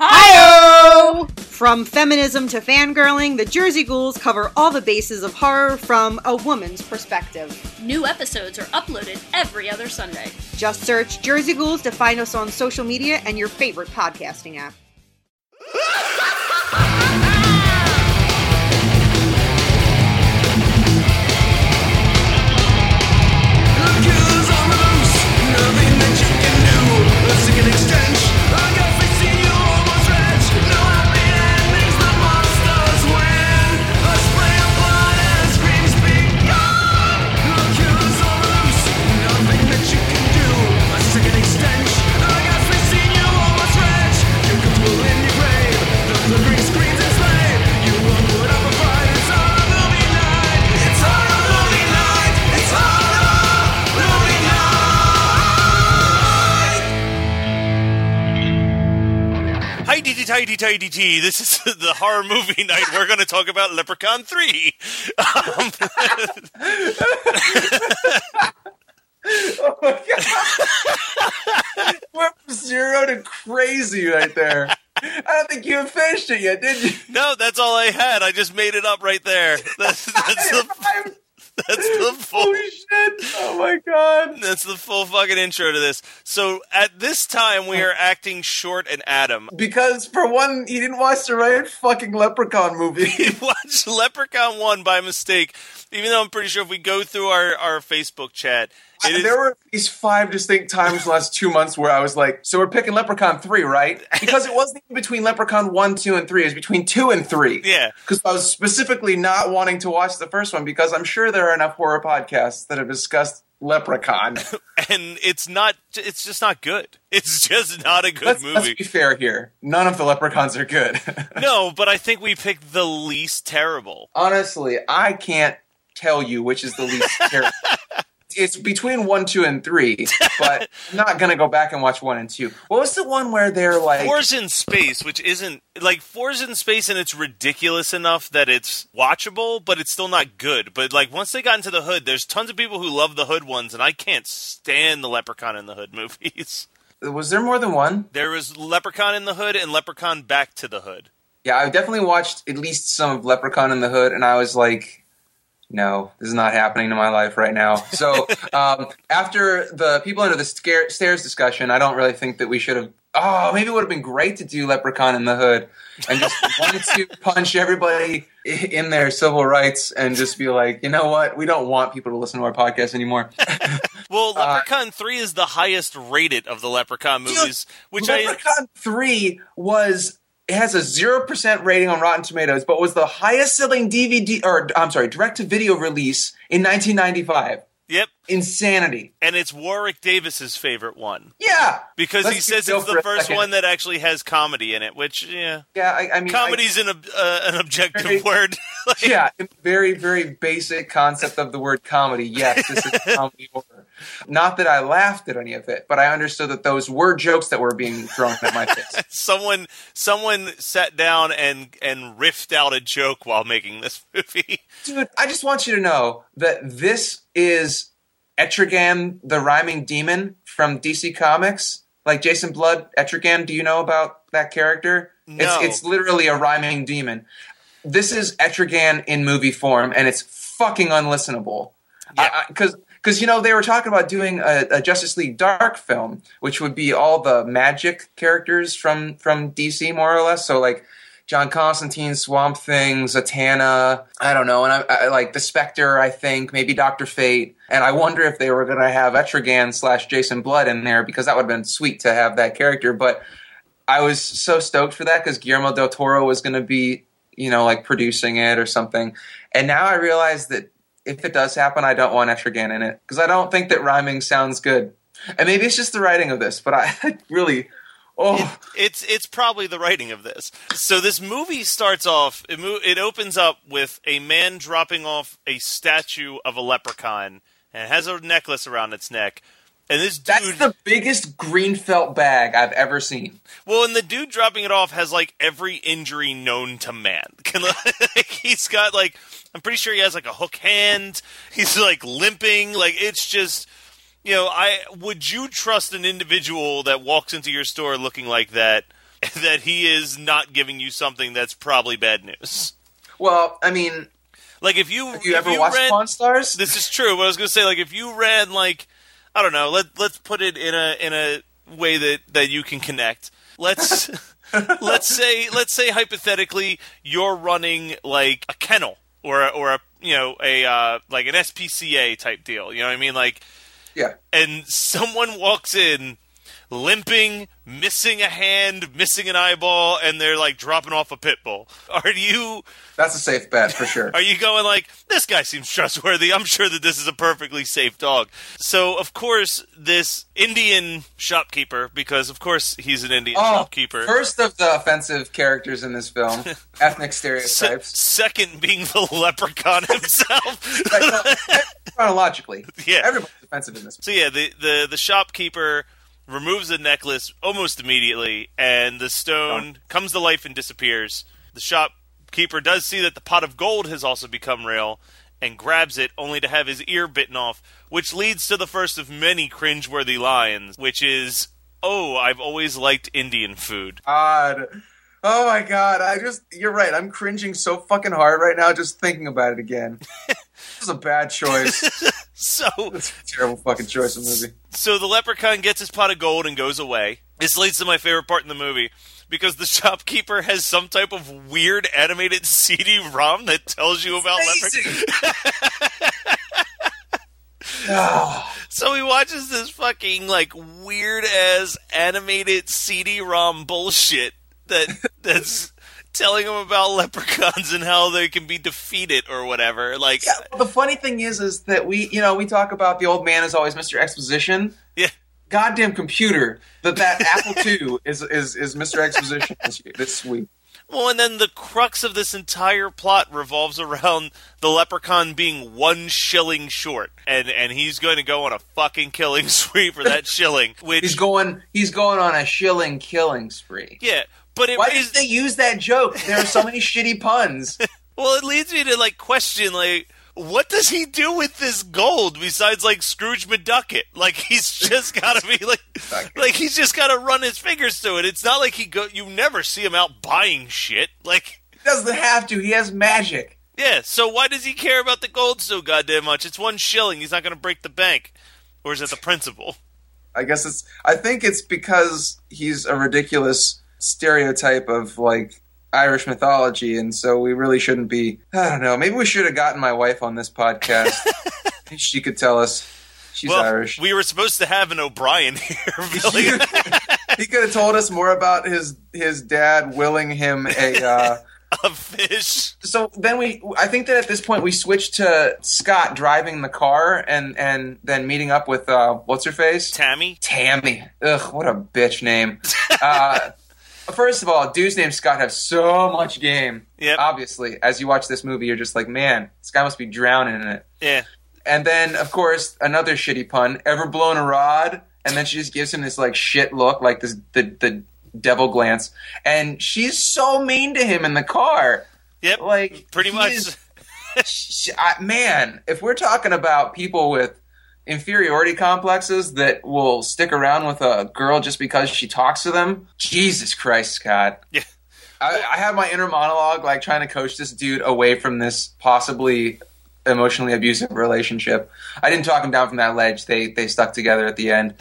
Hi! From feminism to fangirling, the Jersey Ghouls cover all the bases of horror from a woman's perspective. New episodes are uploaded every other Sunday. Just search Jersey Ghouls to find us on social media and your favorite podcasting app. Tidy, tidy, T. This is the horror movie night. We're going to talk about Leprechaun 3. Um, Oh my god! Went from zero to crazy right there. I don't think you have finished it yet, did you? no, that's all I had. I just made it up right there. That's, that's, the, that's the full. Holy shit! Oh my god! That's the full fucking intro to this. So at this time, we are acting short and Adam. Because for one, he didn't watch the right fucking Leprechaun movie. He watched Leprechaun 1 by mistake, even though I'm pretty sure if we go through our, our Facebook chat, is, there were at least five distinct times the last two months where I was like, "So we're picking Leprechaun three, right?" Because it wasn't even between Leprechaun one, two, and three. It was between two and three. Yeah. Because I was specifically not wanting to watch the first one because I'm sure there are enough horror podcasts that have discussed Leprechaun. and it's not, it's just not good. It's just not a good let's, movie. let's be fair here. None of the Leprechauns are good. no, but I think we picked the least terrible. Honestly, I can't tell you which is the least terrible. It's between one, two, and three, but I'm not gonna go back and watch one and two. What was the one where they're like Four's in space, which isn't like Four's in space, and it's ridiculous enough that it's watchable, but it's still not good. But like once they got into the hood, there's tons of people who love the hood ones, and I can't stand the Leprechaun in the Hood movies. Was there more than one? There was Leprechaun in the Hood and Leprechaun Back to the Hood. Yeah, I definitely watched at least some of Leprechaun in the Hood, and I was like, no, this is not happening in my life right now. So um, after the people under the scare- stairs discussion, I don't really think that we should have. Oh, maybe it would have been great to do Leprechaun in the Hood and just wanted to punch everybody in their civil rights and just be like, you know what? We don't want people to listen to our podcast anymore. Well, Uh, Leprechaun 3 is the highest rated of the Leprechaun movies, which I Leprechaun three was it has a zero percent rating on Rotten Tomatoes, but was the highest selling DVD or I'm sorry, direct to video release in 1995. Yep. Insanity. And it's Warwick Davis's favorite one. Yeah. Because Let's he says it's the first one that actually has comedy in it, which, yeah. Yeah, I, I mean, I- Comedy's an, ob- uh, an objective Very- word. Like, yeah, very, very basic concept of the word comedy. Yes, this is comedy horror. Not that I laughed at any of it, but I understood that those were jokes that were being thrown at my face. someone someone sat down and and riffed out a joke while making this movie. Dude, I just want you to know that this is Etrigan, the rhyming demon from DC Comics. Like Jason Blood, Etrigan, do you know about that character? No. It's, it's literally a rhyming demon. This is Etrigan in movie form, and it's fucking unlistenable. Yeah. Because because you know they were talking about doing a, a Justice League Dark film, which would be all the magic characters from from DC more or less. So like John Constantine, Swamp Thing, Zatanna. I don't know, and I, I like the Spectre. I think maybe Doctor Fate, and I wonder if they were going to have Etrigan slash Jason Blood in there because that would have been sweet to have that character. But I was so stoked for that because Guillermo del Toro was going to be, you know, like producing it or something. And now I realize that if it does happen, I don't want Etrigan in it because I don't think that rhyming sounds good. And maybe it's just the writing of this, but I, I really. Oh, It, it's it's probably the writing of this. So this movie starts off. It, mo- it opens up with a man dropping off a statue of a leprechaun and it has a necklace around its neck. And this dude, that's the biggest green felt bag I've ever seen. well, and the dude dropping it off has like every injury known to man. Like, he's got like, I'm pretty sure he has like a hook hand. He's like limping. Like it's just, you know, I would you trust an individual that walks into your store looking like that? That he is not giving you something that's probably bad news. Well, I mean, Like if you have you if ever watched read, Pawn Stars? This is true. But I was going to say, like, if you ran, like, I don't know, let let's put it in a in a way that that you can connect. Let's let's say let's say hypothetically you're running like a kennel or a, or a you know a uh, like an SPCA type deal. You know what I mean? Like, yeah. and someone walks in limping, missing a hand, missing an eyeball, and they're like dropping off a pit bull. Are you That's a safe bet for sure. are you going like this guy seems trustworthy? I'm sure that this is a perfectly safe dog. So of course this Indian shopkeeper, because of course he's an Indian Oh, shopkeeper. first of the offensive characters in this film, ethnic Se- stereotypes. second being the leprechaun himself. Like, no, uh, chronologically, Yeah. everybody's offensive in this. So yeah, the, the the shopkeeper removes the necklace almost immediately, and the stone comes to life and disappears. The shopkeeper does see that the pot of gold has also become real, and grabs it, only to have his ear bitten off, which leads to the first of many cringeworthy lines, which is, "Oh, I've always liked Indian food." God. Oh my god, I just you're right. I'm cringing so fucking hard right now just thinking about it again. this is a bad choice. So terrible fucking choice of movie. So the leprechaun gets his pot of gold and goes away. This leads to my favorite part in the movie because the shopkeeper has some type of weird animated CD-ROM that tells you about leprechauns. Oh, ah. So he watches this fucking like weird ass animated CD-ROM bullshit that that's telling him about leprechauns and how they can be defeated or whatever. Like yeah, well, the funny thing is, is that we, you know, we talk about the old man is always Mr. Exposition. yeah. Goddamn computer that that Apple II is is is Mr. Exposition this, this week. Well, and then the crux of this entire plot revolves around the leprechaun being one shilling short, and and he's going to go on a fucking killing spree for that shilling. Which He's going he's going on a shilling killing spree. yeah, but it Why did they use that joke? There are so many shitty puns. well, it leads me to like question like. What does he do with this gold besides like Scrooge McDucket? Like he's just got to be like, like he's just got to run his fingers through it. It's not like he go. You never see him out buying shit. Like He doesn't have to. He has magic. Yeah, so why does he care about the gold so goddamn much? It's one shilling. He's not going to break the bank. Or is it the principal? I guess it's. I think it's because he's a ridiculous stereotype of like Irish mythology, and so we really shouldn't be. I don't know. Maybe we should have gotten my wife on this podcast. she could tell us. She's well, Irish. we were supposed to have an O'Brien here. Billy. he could have told us more about his his dad willing him a. Uh, a fish. so then we i think that at this point we switched to scott driving the car and and then meeting up with uh what's her face Tammy. tammy ugh what a bitch name uh first of all dudes named scott have so much game Yep. obviously as you watch this movie you're just like man this guy must be drowning in it Yeah. and then of course another shitty pun ever blown a rod and then she just gives him this like shit look like this the the devil glance and she's so mean to him in the car Yep. like Pretty much. is- sh- I- man if we're talking about people with inferiority complexes that will stick around with a girl just because she talks to them? Jesus christ scott. Yeah. I, I have my inner monologue like trying to coach this dude away from this possibly emotionally abusive relationship. I didn't talk him down from that ledge. They they stuck together at the end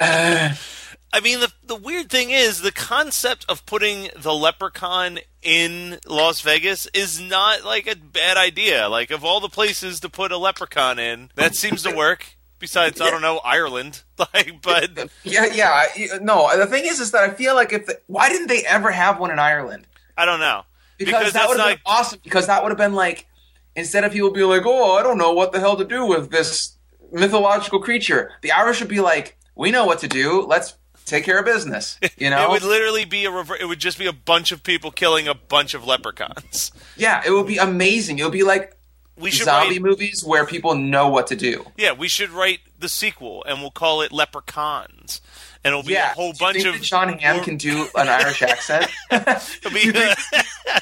I mean, the the weird thing is the concept of putting the leprechaun in Las Vegas is not like a bad idea. Like of all the places to put a leprechaun in, that seems to work. Besides, I don't know Ireland. Like, but Yeah, yeah. No, the thing is, is that I feel like if the, why didn't they ever have one in Ireland? I don't know Because, Because that would have not- been awesome. Because that would have been like instead of people being like, "Oh, I don't know what the hell to do with this mythological creature," the Irish would be like, "We know what to do. Let's take care of business." You know? it would literally be a rever- it would just be a bunch of people killing a bunch of leprechauns. yeah, it would be amazing. It would be like We should zombie write, movies where people know what to do. yeah, we should write the sequel and we'll call it Leprechauns. And it'll be yeah, a whole Do you bunch think of that Sean Ham can do an Irish accent. be- you, think,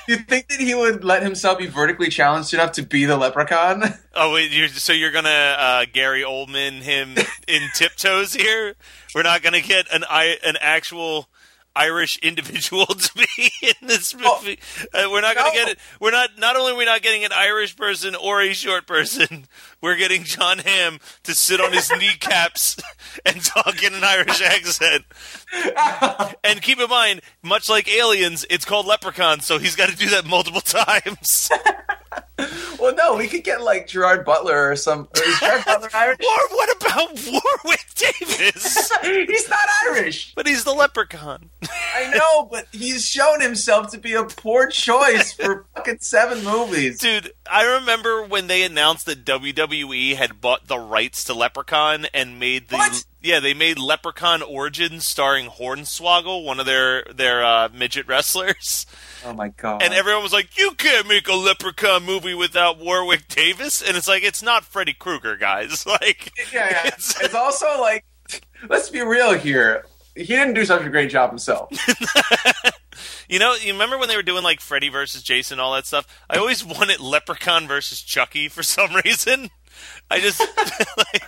you think that he would let himself be vertically challenged enough to be the leprechaun? Oh wait, you're, so you're gonna uh, Gary Oldman him in tiptoes here? We're not gonna get an an actual Irish individual to be in this movie. uh, we're not gonna no. get it. We're not. Not only are we not getting an Irish person or a short person, we're getting Jon Hamm to sit on his kneecaps and talk in an Irish accent. And keep in mind, much like Aliens, it's called Leprechaun, so he's got to do that multiple times. well, no, we could get like Gerard Butler or some. Or is Gerard Butler Irish? or what about Warwick Davis? He's not Irish. But he's the leprechaun. I know, but he's shown himself to be a poor choice for fucking seven movies. Dude, I remember when they announced that WWE had bought the rights to Leprechaun and made the What? yeah, they made Leprechaun Origins starring Hornswoggle, one of their their uh, midget wrestlers. Oh my god! And everyone was like, "You can't make a Leprechaun movie without Warwick Davis." And it's like, it's not Freddy Krueger, guys. Like, yeah, yeah. it's- It's, also like, let's be real here. He didn't do such a great job himself. You know, you remember when they were doing like Freddy versus Jason, all that stuff? I always wanted Leprechaun versus Chucky for some reason. I just like,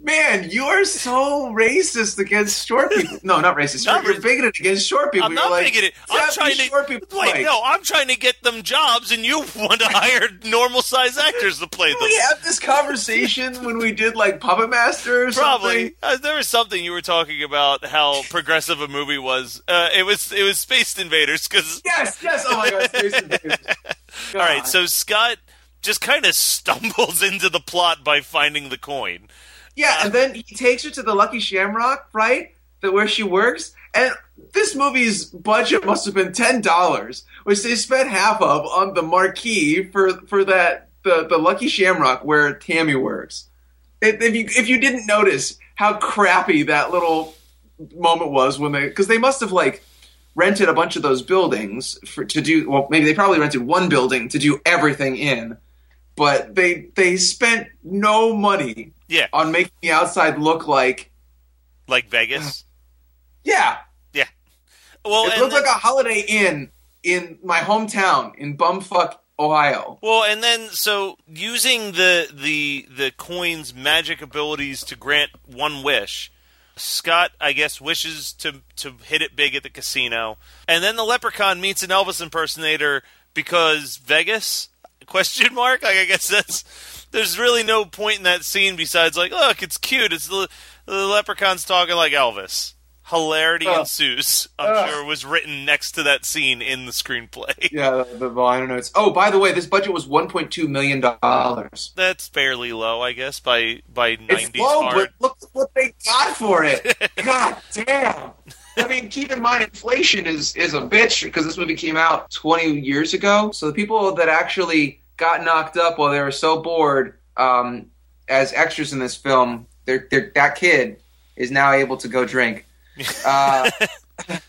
Man, you are so racist against short people. No, not racist. Not you're, you're bigoted against short people. I'm You're not like, it. I'm trying to short people wait. play." No, I'm trying to get them jobs, and you want to hire normal size actors to play them. we had this conversation when we did like Puppet Master or Probably something. uh, there was something you were talking about how progressive a movie was. Uh, it was it was Space Invaders because Yes, yes. Oh my god, Space Invaders. all right. So Scott just kind of stumbles into the plot by finding the coin. Yeah, and um, then he takes her to the Lucky Shamrock, right? That where she works. And this movie's budget must have been ten dollars, which they spent half of on the marquee for for that the, the Lucky Shamrock where Tammy works. If, if you if you didn't notice how crappy that little moment was when they because they must have like rented a bunch of those buildings for to do well maybe they probably rented one building to do everything in but they they spent no money Yeah, on making the outside look like like Vegas. yeah. Yeah. Well, it looked then- like a holiday inn in my hometown in bumfuck ohio. Well, and then so using the the the coin's magic abilities to grant one wish, Scott I guess wishes to to hit it big at the casino, and then the leprechaun meets an Elvis impersonator because Vegas question mark. Like I guess that's there's really no point in that scene besides like look it's cute it's the, the leprechaun's talking like Elvis. Hilarity ensues. I'm Ugh. sure was written next to that scene in the screenplay. yeah the, the liner notes oh by the way this budget was 1.2 million dollars That's fairly low, I guess, by by it's nineties low hard. but look what they got for it god damn I mean, keep in mind, inflation is is a bitch because this movie came out 20 years ago. So the people that actually got knocked up while they were so bored um, as extras in this film, they're, they're, that kid is now able to go drink. Uh,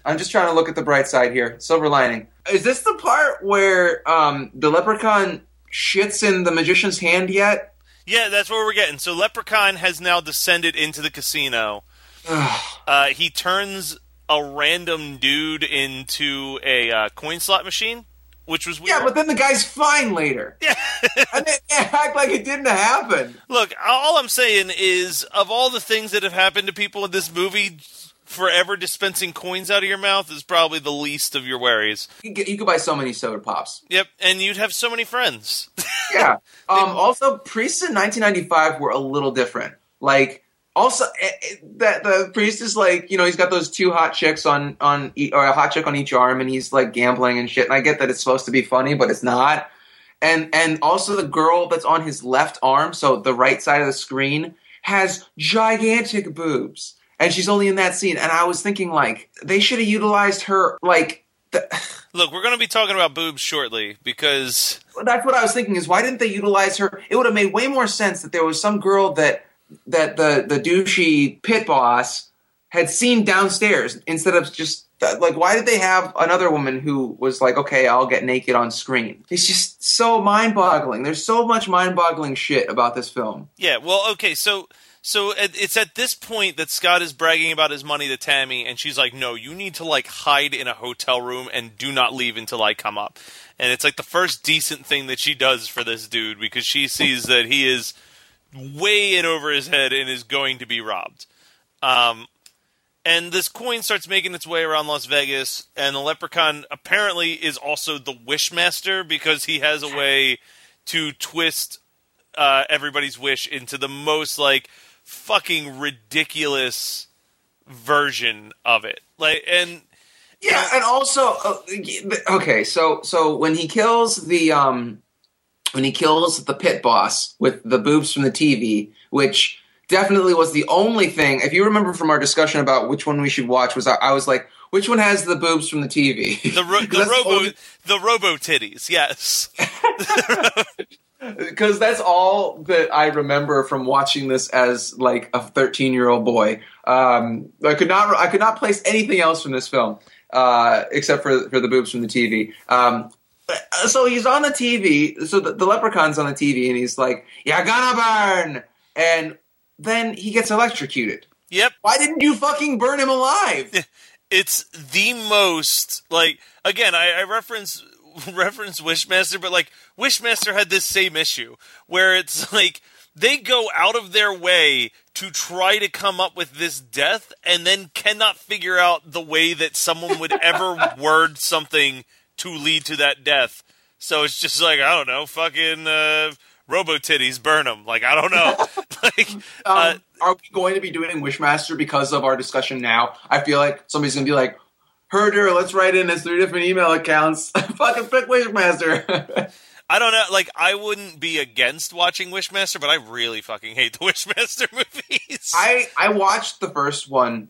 I'm just trying to look at the bright side here. Silver lining. Is this the part where um, the leprechaun shits in the magician's hand yet? Yeah, that's where we're getting. So Leprechaun has now descended into the casino. uh, he turns a random dude into a uh, coin slot machine, which was weird. Yeah, but then the guy's fine later. Yeah. and they act like it didn't happen. Look, all I'm saying is, of all the things that have happened to people in this movie, forever dispensing coins out of your mouth is probably the least of your worries. You could, you could buy so many soda pops. Yep, and you'd have so many friends. Yeah. Um, also, priests in 1995 were a little different. Like Also, eh, eh, that the priest is like, you know, he's got those two hot chicks on on or a hot chick on each arm, and he's like gambling and shit. And I get that it's supposed to be funny, but it's not. And and also the girl that's on his left arm, so the right side of the screen, has gigantic boobs, and she's only in that scene. And I was thinking like they should have utilized her like. The, Look, we're going to be talking about boobs shortly because that's what I was thinking. Is why didn't they utilize her? It would have made way more sense that there was some girl that that the the douchey pit boss had seen downstairs instead of just like why did they have another woman who was like okay I'll get naked on screen? It's just so mind-boggling. There's so much mind-boggling shit about this film. Yeah, well, okay, so so it's at this point that Scott is bragging about his money to Tammy, and she's like, "No, you need to like hide in a hotel room and do not leave until I come up." And it's like the first decent thing that she does for this dude because she sees that he is way in over his head and is going to be robbed. Um, and this coin starts making its way around Las Vegas, and the leprechaun apparently is also the wishmaster because he has a way to twist uh, everybody's wish into the most like fucking ridiculous version of it. Like, and Yeah, and also uh, okay, so so when he kills the um when he kills the pit boss with the boobs from the TV, which definitely was the only thing. If you remember from our discussion about which one we should watch, was I, I was like, which one has the boobs from the TV? the ro- the robo only- the robo titties, yes. because that's all that I remember from watching this as like a 13 year old boy. Um, I could not I could not place anything else from this film uh, except for for the boobs from the TV. Um, so he's on the TV. So the, the leprechaun's on the TV, and he's like, "You're gonna burn," and then he gets electrocuted. Yep. Why didn't you fucking burn him alive? it's the most like again I, I reference reference Wishmaster, but like Wishmaster had this same issue where it's like they go out of their way to try to come up with this death and then cannot figure out the way that someone would ever word something to lead to that death. So it's just like I don't know, fucking uh, Robo titties, burn them. Like I don't know, like. uh, Um, are we going to be doing Wishmaster because of our discussion now? I feel like somebody's going to be like, Herder, let's write in as three different email accounts. Fucking pick Wishmaster. I don't know. Like, I wouldn't be against watching Wishmaster, but I really fucking hate the Wishmaster movies. I I watched the first one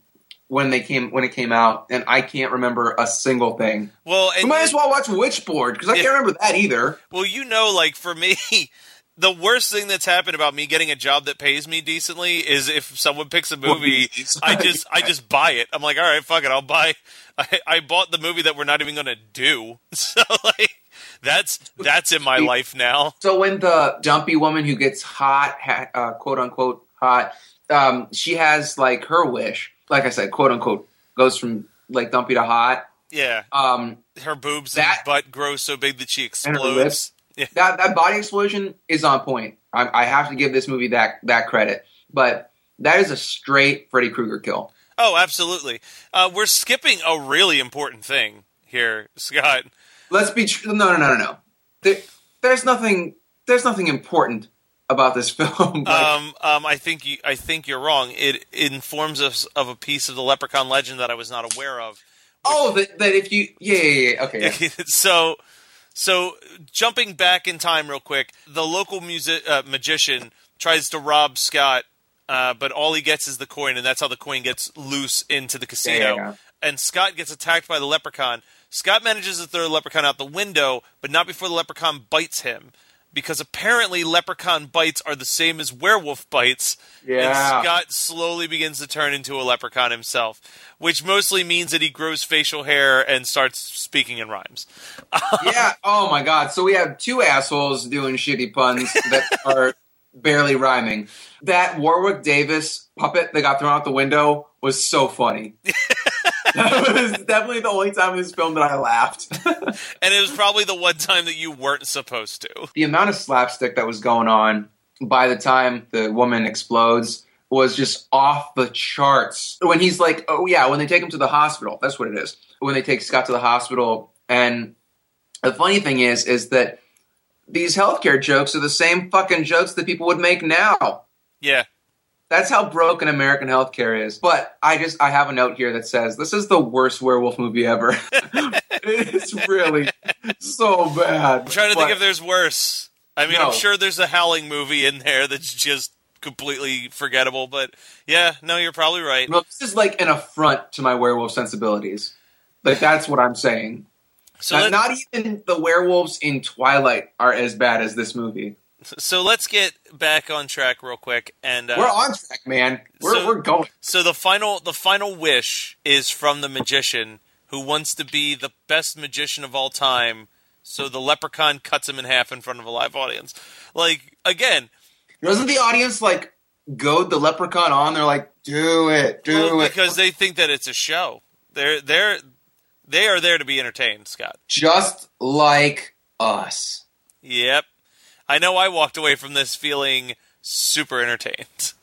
when they came when it came out, and I can't remember a single thing. well, We might you, as well watch Witchboard because I Yeah. can't remember that either. well, you know, like for me, the worst thing that's happened about me getting a job that pays me decently is if someone picks a movie, I just I just buy it. I'm like, all right, fuck it, I'll buy. I, I bought the movie that we're not even gonna do. So like, that's that's in my life now. So when the dumpy woman who gets hot, uh, quote unquote hot, um, she has like her wish. Like I said, quote unquote, goes from like dumpy to hot. Yeah, Um, her boobs That- and butt grow so big that she explodes. Yeah. that that body explosion is on point. I, I have to give this movie that that credit. But that is a straight Freddy Krueger kill. Oh, absolutely. Uh, we're skipping a really important thing here, Scott. Let's be tr- no no no no no. There, there's nothing there's nothing important about this film. Like, Um, um, I think you, I think you're wrong. It informs us of a piece of the Leprechaun legend that I was not aware of. oh, that, that if you yeah yeah yeah okay yeah. so, so jumping back in time real quick, the local music uh, magician tries to rob Scott, uh, but all he gets is the coin, and that's how the coin gets loose into the casino. Yeah. And Scott gets attacked by the leprechaun. Scott manages to throw the leprechaun out the window, but not before the leprechaun bites him. Because apparently leprechaun bites are the same as werewolf bites. Yeah. And Scott slowly begins to turn into a leprechaun himself, which mostly means that he grows facial hair and starts speaking in rhymes. yeah. Oh my god. So we have two assholes doing shitty puns that are barely rhyming. That Warwick Davis puppet that got thrown out the window was so funny. that was definitely the only time in this film that I laughed. And it was probably the one time that you weren't supposed to. the amount of slapstick that was going on by the time the woman explodes was just off the charts. When he's like, oh yeah, when they take him to the hospital, that's what it is. When they take Scott to the hospital, and the funny thing is, is that these healthcare jokes are the same fucking jokes that people would make now. Yeah. That's how broken American healthcare is. But I just I have a note here that says this is the worst werewolf movie ever. it's really so bad. I'm trying to But- think if there's worse. I mean, No. I'm sure there's a Howling movie in there that's just completely forgettable, but yeah, no, you're probably right. Well, this is like an affront to my werewolf sensibilities. Like that's what I'm saying. So not, even the werewolves in Twilight are as bad as this movie. So let's get back on track real quick and uh, we're on track, man. We're so- we're going. So the final the final wish is from the magician who wants to be the best magician of all time. So the leprechaun cuts him in half in front of a live audience. Like again, Doesn't the audience like goad the leprechaun on? They're like, "Do it, do well, it," because they think that it's a show. They're they're they are there to be entertained, Scott. just like us. Yep. I know I walked away from this feeling super entertained.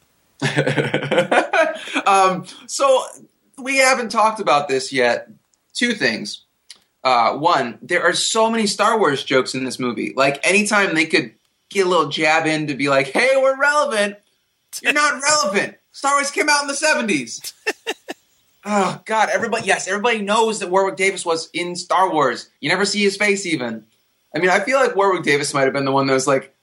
um, so we haven't talked about this yet. Two things. Uh, one, there are so many Star Wars jokes in this movie. Like anytime they could get a little jab in to be like, "Hey, we're relevant." You're not relevant. Star Wars came out in the seventies. oh God! Everybody, yes, everybody knows that Warwick Davis was in Star Wars. You never see his face, even. I mean, I feel like Warwick Davis might have been the one that was like,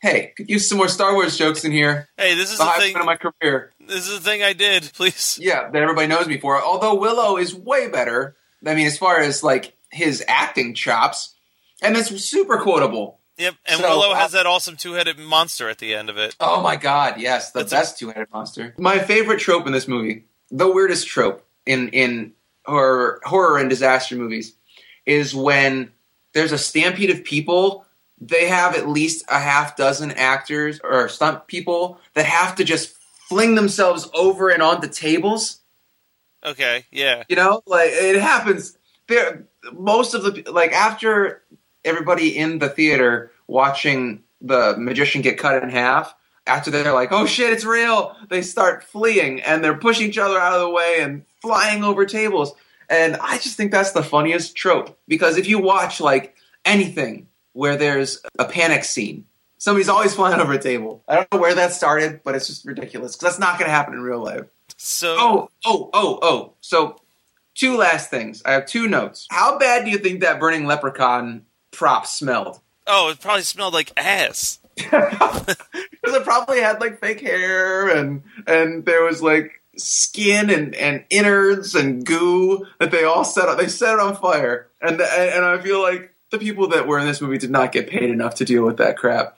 "Hey, could use some more Star Wars jokes in here." Hey, this is The the thing. point of my career. This is the thing I did. Please. Yeah, that everybody knows me for. Although Willow is way better. I mean, as far as like his acting chops, and it's super quotable. Yep. And So, Willow uh, has that awesome two-headed monster at the end of it. Oh my god, yes, the That's a- best two-headed monster. My favorite trope in this movie, the weirdest trope in in horror horror and disaster movies, is when there's a stampede of people. They have at least a half dozen actors or stunt people that have to just fling themselves over and onto tables. Okay. Yeah. You know, like it happens. There, most of the like after everybody in the theater watching the magician get cut in half. After they're like, "Oh shit, it's real!" They start fleeing and they're pushing each other out of the way and flying over tables. And I just think that's the funniest trope because if you watch like anything where there's a panic scene, somebody's always flying over a table. I don't know where that started, but it's just ridiculous because that's not going to happen in real life. So. Oh, oh, oh, oh. So, two last things. I have two notes. How bad do you think that burning leprechaun prop smelled? Oh, it probably smelled like ass. Because it probably had like fake hair and and there was like skin and, and innards and goo that they all set up. They set it on fire, and the, and I feel like the people that were in this movie did not get paid enough to deal with that crap.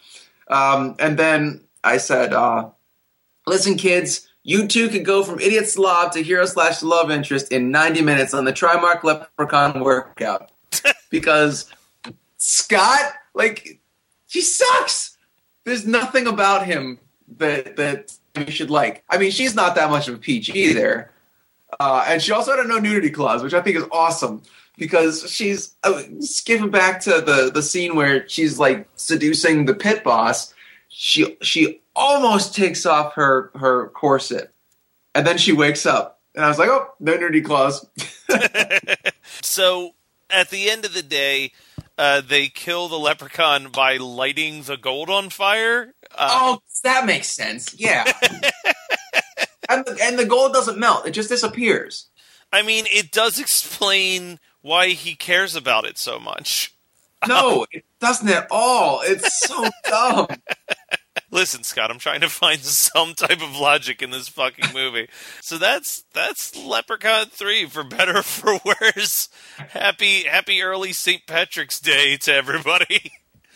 Um, and then I said, uh, "Listen, kids." You two could go from idiot slob to hero slash love interest in 90 minutes on the Trimark Leprechaun workout. because Scott, like, he sucks. There's nothing about him that that you should like. I mean, she's not that much of a peach either, uh, and she also had a no nudity clause, which I think is awesome because she's uh, skipping back to the the scene where she's like seducing the pit boss. She she almost takes off her her corset, and then she wakes up, and I was like, oh, no nudity clause. So at the end of the day, uh, they kill the leprechaun by lighting the gold on fire. Uh, Oh, that makes sense. Yeah. and, the, and the gold doesn't melt; it just disappears. I mean, it does explain why he cares about it so much. No, it doesn't at all. It's so dumb. Listen, Scott, I'm trying to find some type of logic in this fucking movie. So that's that's Leprechaun 3 for better or for worse. Happy happy early St. Patrick's Day to everybody.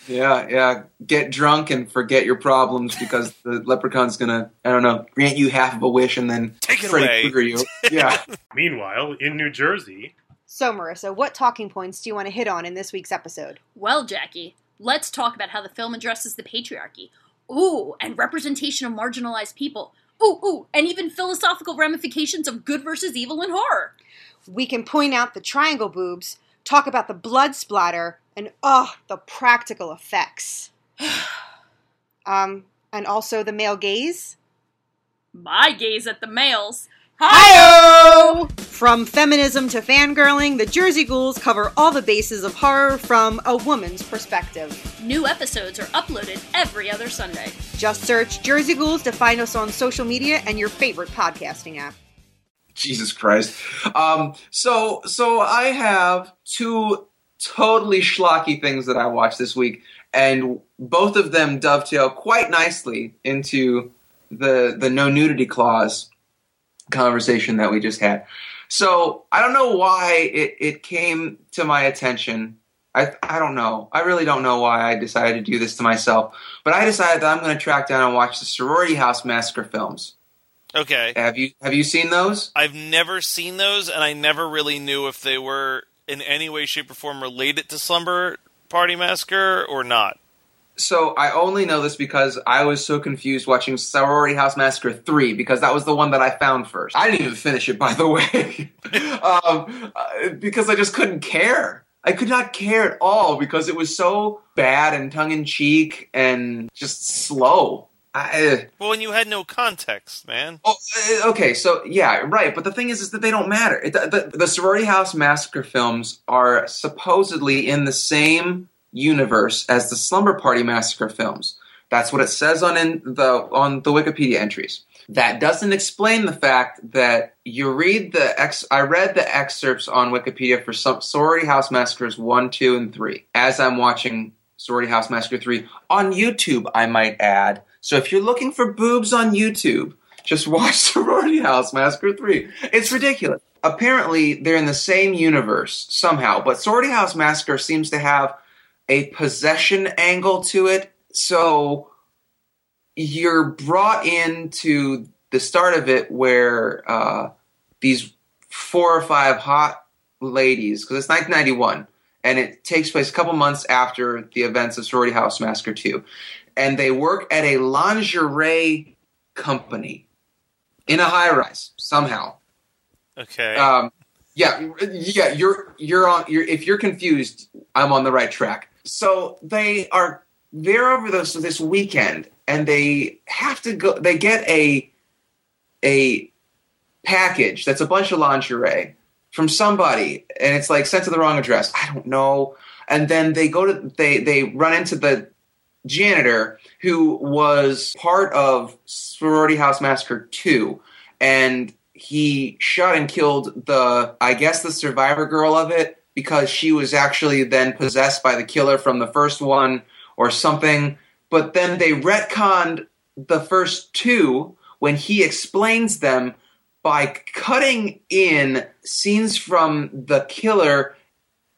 Yeah, yeah. Get drunk and forget your problems because the leprechaun's gonna, I don't know, grant you half of a wish and then Take it Freddy away. You. Yeah. Meanwhile, in New Jersey, So, Marissa, what talking points do you want to hit on in this week's episode? Well, Jackie, let's talk about how the film addresses the patriarchy. Ooh, and representation of marginalized people. Ooh, ooh, and even philosophical ramifications of good versus evil in horror. We can point out the triangle boobs, talk about the blood splatter, and oh, the practical effects. um, and also the male gaze. My gaze at the males. Hi! From feminism to fangirling, the Jersey Ghouls cover all the bases of horror from a woman's perspective. New episodes are uploaded every other Sunday. Just search Jersey Ghouls to find us on social media and your favorite podcasting app. Jesus Christ. Um, so so I have two totally schlocky things that I watched this week, and both of them dovetail quite nicely into the the no nudity clause conversation that we just had. So I don't know why it, it came to my attention. I I don't know. I really don't know why I decided to do this to myself. But I decided that I'm going to track down and watch the Sorority House Massacre films. Okay. Have you have you seen those? I've never seen those, and I never really knew if they were in any way, shape, or form related to Slumber Party Massacre or not. So I only know this because I was so confused watching Sorority House Massacre 3 because that was the one that I found first. I didn't even finish it, by the way, um, uh, because I just couldn't care. I could not care at all because it was so bad and tongue in cheek and just slow. I, uh, Well, when you had no context, man. Oh, uh, okay. So yeah, right. But the thing is, is that they don't matter. It, the, the Sorority House Massacre films are supposedly in the same universe as the Slumber Party Massacre films. That's what it says on in the on the Wikipedia entries. That doesn't explain the fact that you read the ex. I read the excerpts on Wikipedia for some Sorority House Massacres one, two, and three. As I'm watching Sorority House Massacre three on YouTube, I might add. So if you're looking for boobs on YouTube, just watch Sorority House Massacre 3. It's ridiculous. Apparently, they're in the same universe somehow, but Sorority House Massacre seems to have a possession angle to it. So you're brought into the start of it where uh, these four or five hot ladies, because it's 1991, and it takes place a couple months after the events of Sorority House Massacre 2 and they work at a lingerie company in a high rise somehow. Okay. Um, yeah, yeah, you're you're on. You're, if you're confused, I'm on the right track. So they are there over this this weekend, and they have to go. They get a a package that's a bunch of lingerie from somebody, and it's like sent to the wrong address. I don't know. And then they go to they they run into the janitor who was part of Sorority House Massacre 2 and he shot and killed the I guess the survivor girl of it because she was actually then possessed by the killer from the first one or something but then they retconned the first two when he explains them by cutting in scenes from the killer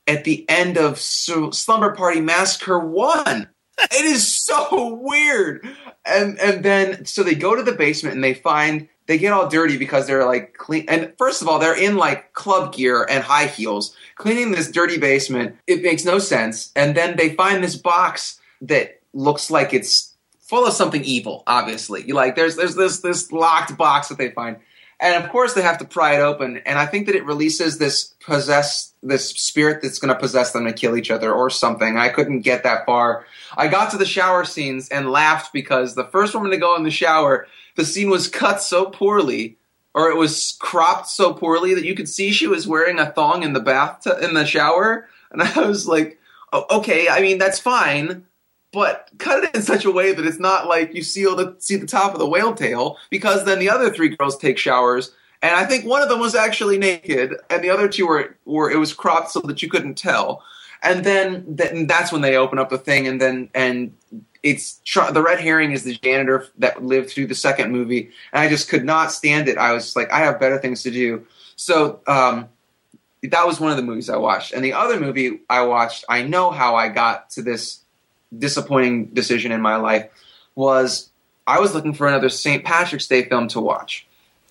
at the end of Slumber Party Massacre 1 it is so weird. And and then so they go to the basement and they find they get all dirty because they're like clean and first of all they're in like club gear and high heels cleaning this dirty basement. It makes no sense. And then they find this box that looks like it's full of something evil, obviously. You like there's there's this this locked box that they find. And of course they have to pry it open and I think that it releases this possess this spirit that's going to possess them to kill each other or something. I couldn't get that far. I got to the shower scenes and laughed because the first woman to go in the shower, the scene was cut so poorly, or it was cropped so poorly that you could see she was wearing a thong in the bath in the shower, and I was like, oh, okay, I mean that's fine, but cut it in such a way that it's not like you see the see the top of the whale tail, because then the other three girls take showers. And I think one of them was actually naked, and the other two were, were it was cropped so that you couldn't tell and then then that's when they open up the thing, and then and it's the red herring is the janitor that lived through the second movie, and I just could not stand it. I was like, I have better things to do. So um, that was one of the movies I watched, and the other movie I watched, I know how I got to this disappointing decision in my life was I was looking for another St. Patrick's Day film to watch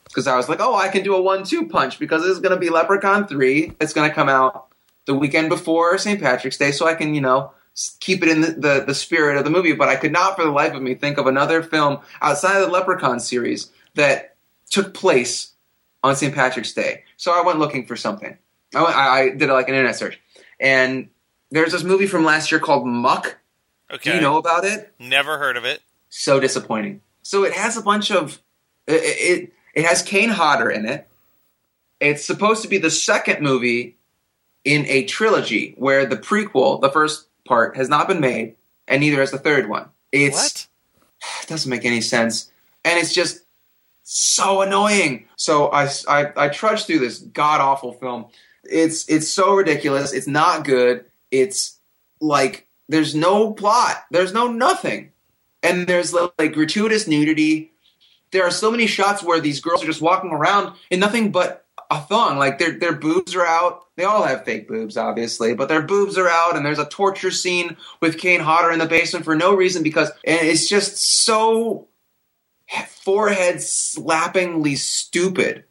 because I was like, oh, I can do a one-two punch because is going to be Leprechaun three. It's going to come out the weekend before St. Patrick's Day, so I can, you know, keep it in the, the, the, spirit of the movie. But I could not, for the life of me, think of another film outside of the Leprechaun series that took place on St. Patrick's Day. So I went looking for something. I, went, I, I did like an internet search, and there's this movie from last year called Muck. Okay. Do you know about it? Never heard of it. So disappointing. So it has a bunch of it. It, it has Kane Hodder in it It's supposed to be the second movie in a trilogy where the prequel, the first part, has not been made, and neither has the third one. It's What? it doesn't make any sense, and it's just so annoying. So I I, I trudged through this god awful film. It's it's so ridiculous. It's not good. It's like there's no plot. There's no nothing, and there's like gratuitous nudity. There are so many shots where these girls are just walking around in nothing but a thong. Like their their boobs are out. They all have fake boobs, obviously, but their boobs are out. And there's a torture scene with Kane Hodder in the basement for no reason because it's just so forehead slappingly stupid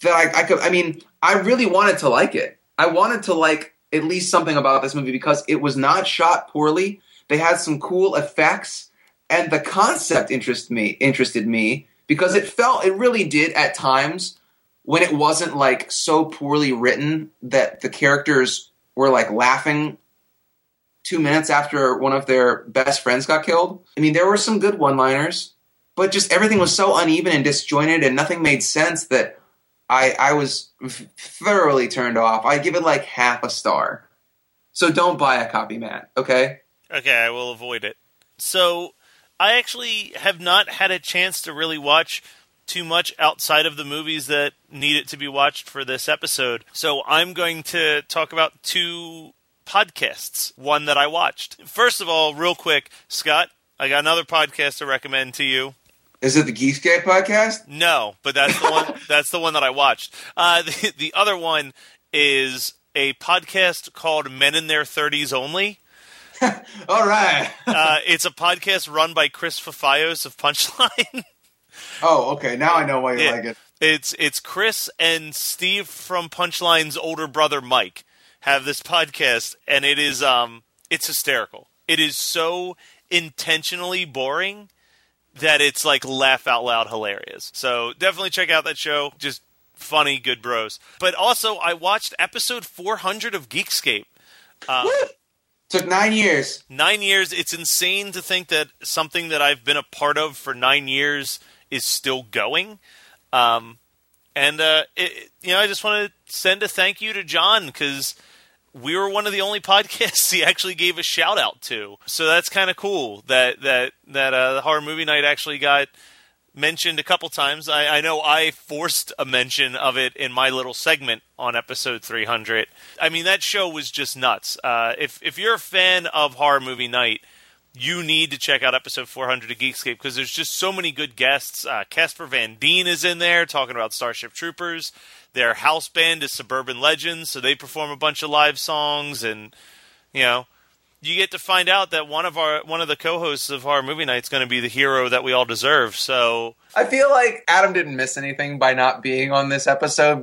that I, I could. I mean, I really wanted to like it. I wanted to like at least something about this movie because it was not shot poorly. They had some cool effects, and the concept interested me. Interested me because it felt it really did at times when it wasn't like so poorly written that the characters were like laughing two minutes after one of their best friends got killed. I mean, there were some good one-liners, but just everything was so uneven and disjointed, and nothing made sense that I I was thoroughly turned off. I give it like half a star. So don't buy a copy, Matt. Okay. Okay, I will avoid it. So, I actually have not had a chance to really watch too much outside of the movies that needed to be watched for this episode. So, I'm going to talk about two podcasts. One that I watched. First of all, real quick, Scott, I got another podcast to recommend to you. Is it the Geekscape podcast? No, but that's the one. that's the one that I watched. Uh, the, the other one is a podcast called Men in Their Thirties Only. All right. Uh, it's a podcast run by Chris Fafalios of Punchline. Oh, okay. Now I know why you Yeah. like it. It's it's Chris and Steve from Punchline's older brother Mike have this podcast, and it is um it's hysterical. It is so intentionally boring that it's like laugh out loud hilarious. So definitely check out that show. Just funny, good bros. But also, I watched episode 400 of Geekscape. Um, Took nine years. nine years. It's insane to think that something that I've been a part of for nine years is still going. Um, and uh, it, you know, I just want to send a thank you to John because we were one of the only podcasts he actually gave a shout out to. So that's kind of cool that that that uh, horror movie night actually got mentioned a couple times. I, I know I forced a mention of it in my little segment on episode 300. I mean, that show was just nuts. Uh, if if you're a fan of horror movie night, you need to check out episode 400 of Geekscape because there's just so many good guests. Uh, Casper Van Dien is in there talking about Starship Troopers. Their house band is Suburban Legends, so they perform a bunch of live songs, and you know, you get to find out that one of our one of the co-hosts of our Movie Night is going to be the hero that we all deserve. So I feel like Adam didn't miss anything by not being on this episode.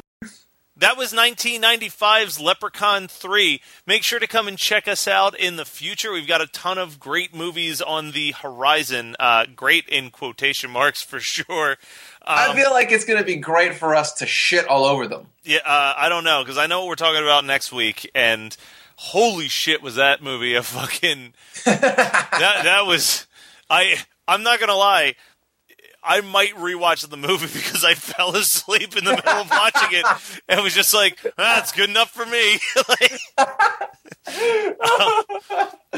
That was 1995's Leprechaun 3. Make sure to come and check us out in the future. We've got a ton of great movies on the horizon. Uh, great in quotation marks for sure. I Um, feel like it's going to be great for us to shit all over them. yeah, uh, I don't know because I know what we're talking about next week, and holy shit, was that movie a fucking that that was I I'm not gonna lie. I might rewatch the movie because I fell asleep in the middle of watching it and was just like, "That's good enough for me." Like-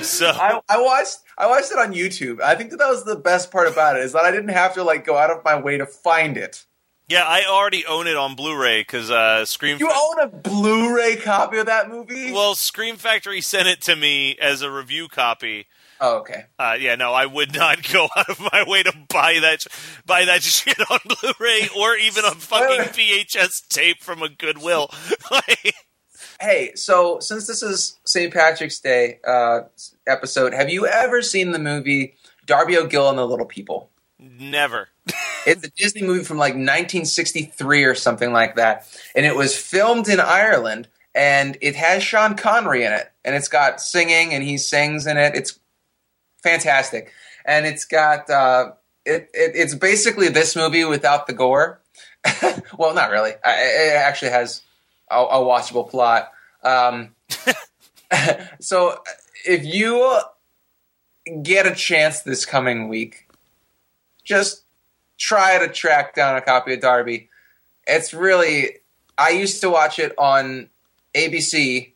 so I, I watched I watched it on YouTube. I think that that was the best part about it is that I didn't have to like go out of my way to find it. yeah, I already own it on Blu-ray because uh, Scream. You own a Blu-ray copy of that movie? well, Scream Factory sent it to me as a review copy. Oh, okay. Uh, yeah, no, I would not go out of my way to buy that buy that shit on Blu-ray or even a fucking VHS tape from a Goodwill. Like, Hey, so since this is St. Patrick's Day uh, episode, have you ever seen the movie Darby O'Gill and the Little People? Never. It's a Disney movie from like 1963 or something like that, and it was filmed in Ireland. And it has Sean Connery in it, and it's got singing, and he sings in it. It's fantastic, and it's got uh, it, it. It's basically this movie without the gore. well, not really. It actually has a, a watchable plot. Um, so, if you get a chance this coming week, just try to track down a copy of Darby. It's really I used to watch it on ABC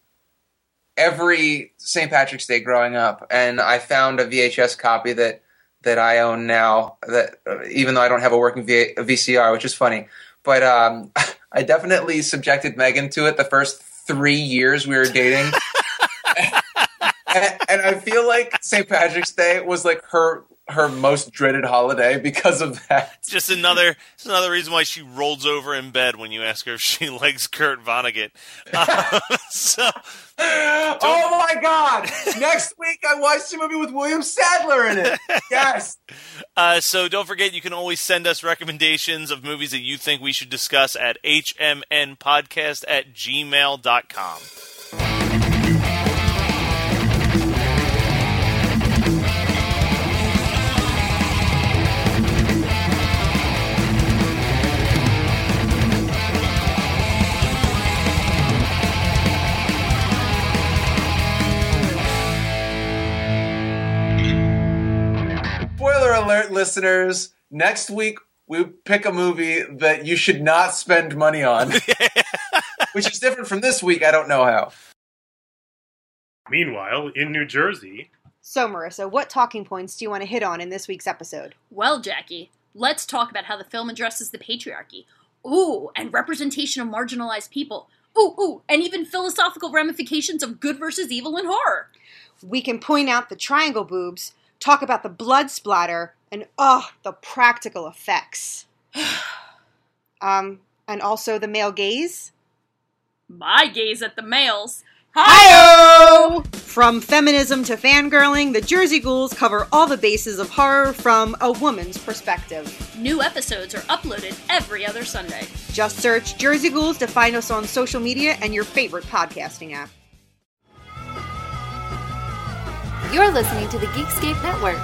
every St. Patrick's Day growing up, and I found a VHS copy that that I own now. That uh, even though I don't have a working v- VCR, which is funny, but um, I definitely subjected Megan to it the first three years we were dating. and, and I feel like St. Patrick's Day was like her her most dreaded holiday because of that. It's just another it's another reason why she rolls over in bed when you ask her if she likes Kurt Vonnegut. Uh, so, oh my god! Next week I watched a movie with William Sadler in it. Yes. uh, so don't forget you can always send us recommendations of movies that you think we should discuss at hmnpodcast at gmail.com. alert, listeners. Next week we pick a movie that you should not spend money on, which is different from this week. I don't know how. Meanwhile, in New Jersey, So, Marissa, what talking points do you want to hit on in this week's episode? Well, Jackie, let's talk about how the film addresses the patriarchy. Ooh, and representation of marginalized people. Ooh, ooh, and even philosophical ramifications of good versus evil in horror. We can point out the triangle boobs, talk about the blood splatter, and oh, the practical effects. um, and also the male gaze. My gaze at the males. Hi! From feminism to fangirling, the Jersey Ghouls cover all the bases of horror from a woman's perspective. New episodes are uploaded every other Sunday. Just search Jersey Ghouls to find us on social media and your favorite podcasting app. You're listening to the Geekscape Network.